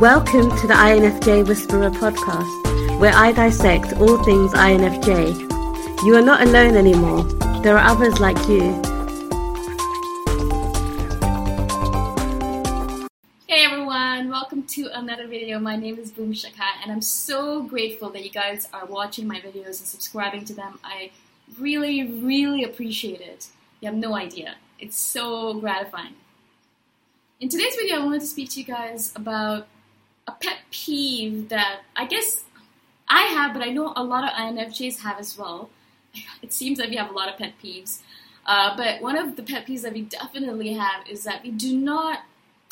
Welcome to the INFJ Whisperer podcast, where I dissect all things INFJ. You are not alone anymore. There are others like you. Hey everyone, welcome to another video. My name is Boom Shikha and I'm so grateful that you guys are watching my videos and subscribing to them. I really, really appreciate it. You have no idea. It's so gratifying. In today's video, I wanted to speak to you guys about a pet peeve that I guess I have, but I know a lot of INFJs have as well. It seems that we have a lot of pet peeves. Uh, but one of the pet peeves that we definitely have is that we do not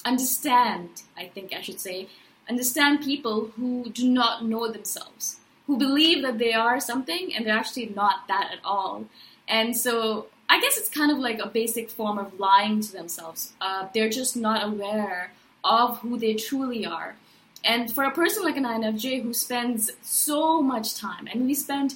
understand, I think I should say, understand people who do not know themselves, who believe that they are something and they're actually not that at all. And so I guess it's kind of like a basic form of lying to themselves. Uh, they're just not aware of who they truly are. And for a person like an INFJ who spends so much time, and we spend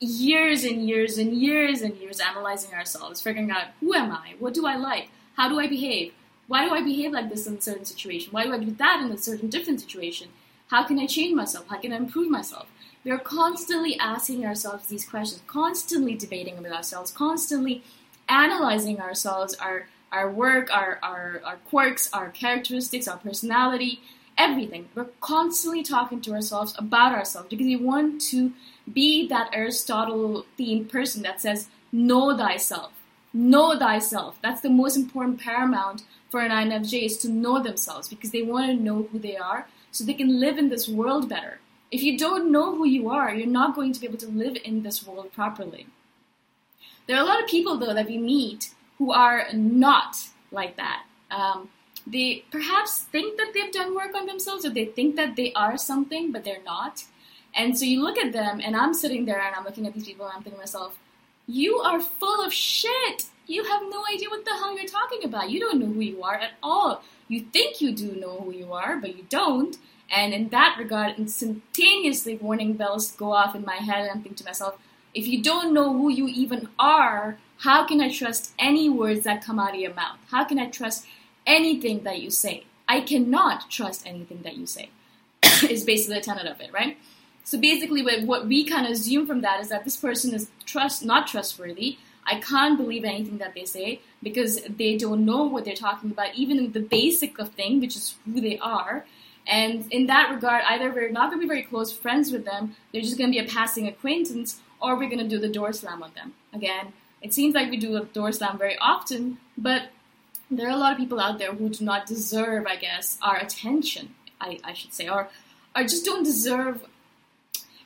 years and years and years and years analyzing ourselves, figuring out who am I, what do I like, how do I behave, why do I behave like this in a certain situation, why do I do that in a certain different situation, how can I change myself, how can I improve myself. We are constantly asking ourselves these questions, constantly debating with ourselves, constantly analyzing ourselves, our our work, our, our, our quirks, our characteristics, our personality, everything. We're constantly talking to ourselves about ourselves because we want to be that Aristotle themed person that says, Know thyself. Know thyself. That's the most important paramount for an INFJ is to know themselves because they want to know who they are so they can live in this world better. If you don't know who you are, you're not going to be able to live in this world properly. There are a lot of people, though, that we meet who are not like that. Um, they perhaps think that they've done work on themselves or they think that they are something, but they're not. And so you look at them, and I'm sitting there and I'm looking at these people and I'm thinking to myself, you are full of shit. You have no idea what the hell you're talking about. You don't know who you are at all. You think you do know who you are, but you don't. And in that regard, instantaneously warning bells go off in my head, and I think to myself, if you don't know who you even are, how can I trust any words that come out of your mouth? How can I trust anything that you say? I cannot trust anything that you say, is basically the tenet of it, right? So basically, what, we kind of assume from that is that this person is trust not trustworthy. I can't believe anything that they say because they don't know what they're talking about, even the basic of thing, which is who they are. And in that regard, either we're not going to be very close friends with them, they're just going to be a passing acquaintance, or we're going to do the door slam on them. Again, it seems like we do a door slam very often, but there are a lot of people out there who do not deserve, I guess, our attention, I, I should say, or, or just don't deserve.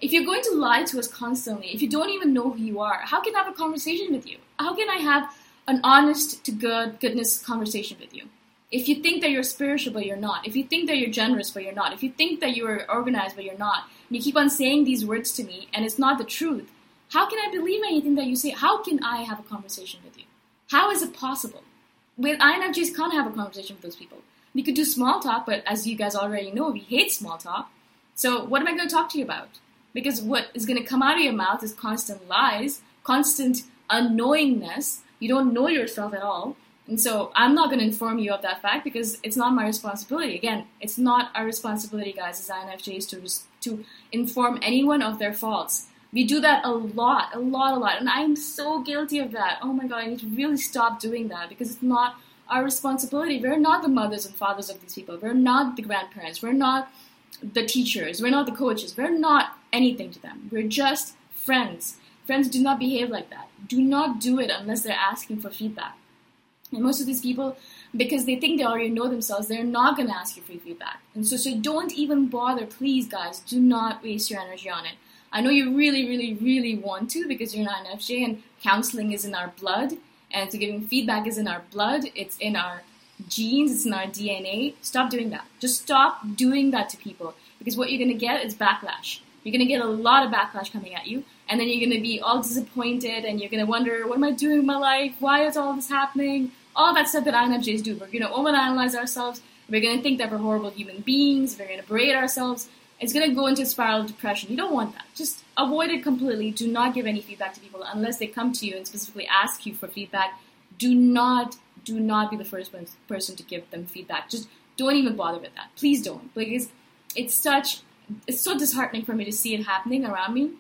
If you're going to lie to us constantly, if you don't even know who you are, how can I have a conversation with you? How can I have an honest to good goodness conversation with you? If you think that you're spiritual but you're not, if you think that you're generous but you're not, if you think that you're organized but you're not, and you keep on saying these words to me and it's not the truth, how can I believe anything that you say? How can I have a conversation with you? How is it possible? With INFJs can't have a conversation with those people. We could do small talk, but as you guys already know, we hate small talk. So what am I going to talk to you about? Because what is going to come out of your mouth is constant lies, constant unknowingness. You don't know yourself at all. And so I'm not going to inform you of that fact because it's not my responsibility. Again, it's not our responsibility, guys, as INFJs to to inform anyone of their faults. We do that a lot, a lot, a lot, and I'm so guilty of that. Oh my god, I need to really stop doing that because it's not our responsibility. We're not the mothers and fathers of these people. We're not the grandparents. We're not the teachers. We're not the coaches. We're not anything to them. We're just friends. Friends do not behave like that. Do not do it unless they're asking for feedback. And most of these people, because they think they already know themselves, they're not going to ask you for feedback. And so, so don't even bother. Please, guys, do not waste your energy on it. I know you really, really, really want to because you're not an FJ and counseling is in our blood and to giving feedback is in our blood. It's in our genes. It's in our DNA. Stop doing that. Just stop doing that to people because what you're going to get is backlash. You're going to get a lot of backlash coming at you and then you're going to be all disappointed and you're going to wonder, what am I doing in my life? Why is all this happening? All that stuff that INFJs do. We're going to overanalyze ourselves. We're going to think that we're horrible human beings. We're going to berate ourselves it's going to go into spiral of depression. You don't want that. Just avoid it completely. Do not give any feedback to people unless they come to you and specifically ask you for feedback. Do not, do not be the first person to give them feedback. Just don't even bother with that. Please don't, because it's such, it's so disheartening for me to see it happening around me.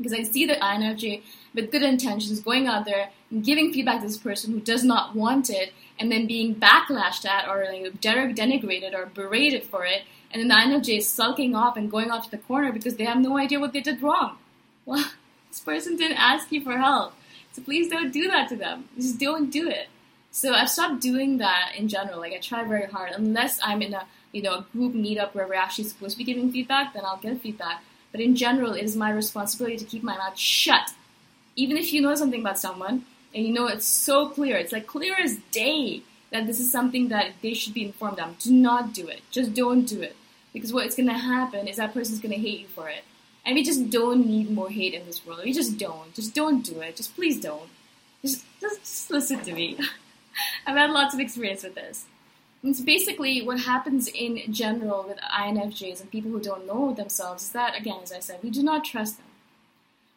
Because I see the INFJ with good intentions going out there and giving feedback to this person who does not want it, and then being backlashed at or like denigrated or berated for it and then the INFJ is sulking off and going off to the corner because they have no idea what they did wrong. Well, this person didn't ask you for help. So please don't do that to them. Just don't do it. So I've stopped doing that in general. Like I try very hard. Unless I'm in a you know a group meetup where we're actually supposed to be giving feedback, then I'll give feedback. But in general, it is my responsibility to keep my mouth shut. Even if you know something about someone and you know it's so clear, it's like clear as day that this is something that they should be informed of. Do not do it. Just don't do it. Because what's going to happen is that person's going to hate you for it. And we just don't need more hate in this world. We just don't. Just don't do it. Just please don't. Just, just, just listen to me. I've had lots of experience with this. It's basically what happens in general with INFJs and people who don't know themselves is that, again, as I said, we do not trust them.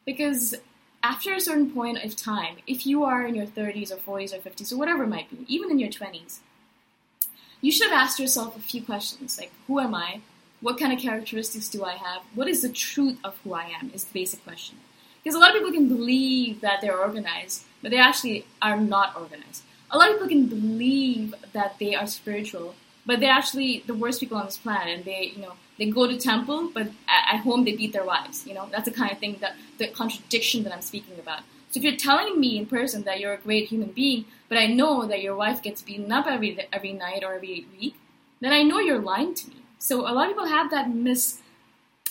Because after a certain point of time, if you are in your 30s or 40s or 50s or whatever it might be, even in your 20s, you should have asked yourself a few questions like who am I? What kind of characteristics do I have? What is the truth of who I am? Is the basic question. Because a lot of people can believe that they're organized, but they actually are not organized. A lot of people can believe that they are spiritual, but they're actually the worst people on this planet. And they, you know, they go to temple, but at, home they beat their wives. You know, that's the kind of thing that the contradiction that I'm speaking about. So if you're telling me in person that you're a great human being, but I know that your wife gets beaten up every every night or every week, then I know you're lying to me. So a lot of people have that mis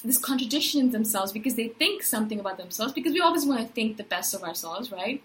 this contradiction in themselves because they think something about themselves because we always want to think the best of ourselves, right?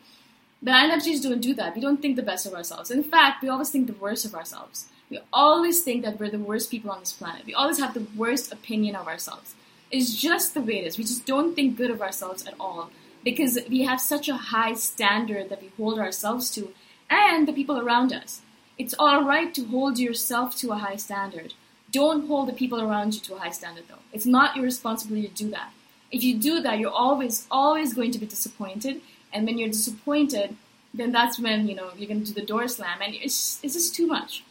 But INFJs don't do that. We don't think the best of ourselves. In fact, we always think the worst of ourselves. We always think that we're the worst people on this planet. We always have the worst opinion of ourselves. It's just the way it is. We just don't think good of ourselves at all because we have such a high standard that we hold ourselves to and the people around us. It's all right to hold yourself to a high standard. Don't hold the people around you to a high standard, though. It's not your responsibility to do that. If you do that, you're always, always going to be disappointed. And when you're disappointed, then that's when you know you're going to do the door slam, and it's it's just too much.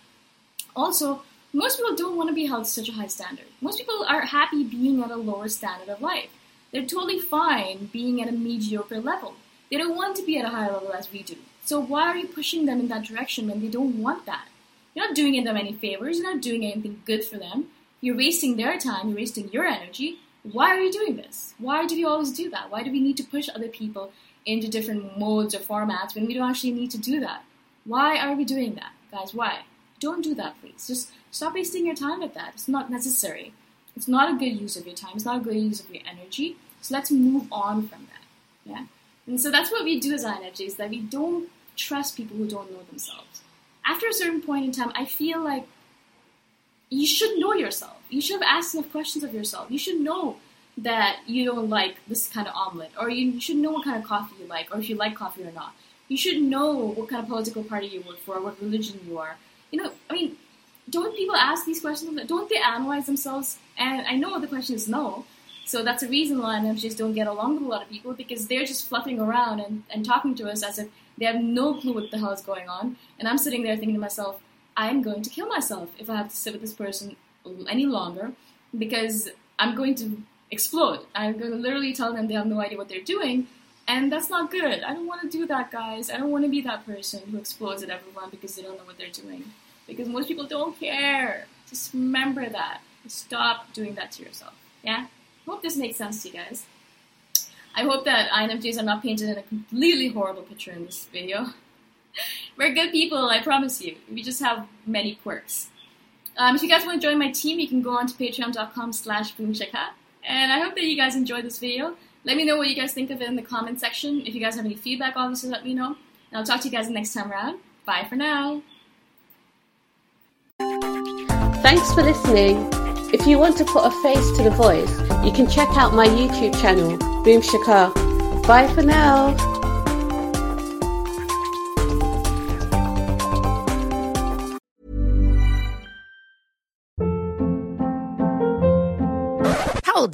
Also, most people don't want to be held to such a high standard. Most people are happy being at a lower standard of life. They're totally fine being at a mediocre level. They don't want to be at a higher level as we do. So why are you pushing them in that direction when they don't want that? You're not doing them any favors. You're not doing anything good for them. You're wasting their time. You're wasting your energy. Why are you doing this? Why do we always do that? Why do we need to push other people into different modes or formats when we don't actually need to do that? Why are we doing that, guys? Why? Don't do that, please. Just stop wasting your time with that. It's not necessary. It's not a good use of your time. It's not a good use of your energy. So let's move on from that. Yeah. And so that's what we do as INFJs, that we don't trust people who don't know themselves. After a certain point in time, I feel like you should know yourself. You should have asked enough questions of yourself. You should know that you don't like this kind of omelet, or you should know what kind of coffee you like, or if you like coffee or not. You should know what kind of political party you work for, what religion you are. You know, I mean, don't people ask these questions? Don't they analyze themselves? And I know the question is no. So that's a reason why NFJs don't get along with a lot of people because they're just fluffing around and, and talking to us as if they have no clue what the hell is going on. And I'm sitting there thinking to myself, I am going to kill myself if I have to sit with this person any longer because I'm going to explode. I'm going to literally tell them they have no idea what they're doing And that's not good. I don't want to do that, guys. I don't want to be that person who explodes at everyone because they don't know what they're doing. Because most people don't care. Just remember that. Stop doing that to yourself. Yeah? Hope this makes sense to you guys. I hope that INFJs are not painted in a completely horrible picture in this video. We're good people, I promise you. We just have many quirks. Um, if you guys want to join my team, you can go on to patreon.com slash boomshikha. And I hope that you guys enjoyed this video. Let me know what you guys think of it in the comment section. If you guys have any feedback, obviously let me know. And I'll talk to you guys next time around. Bye for now. Thanks for listening. If you want to put a face to the voice, you can check out my YouTube channel, Boom Shikha. Bye for now.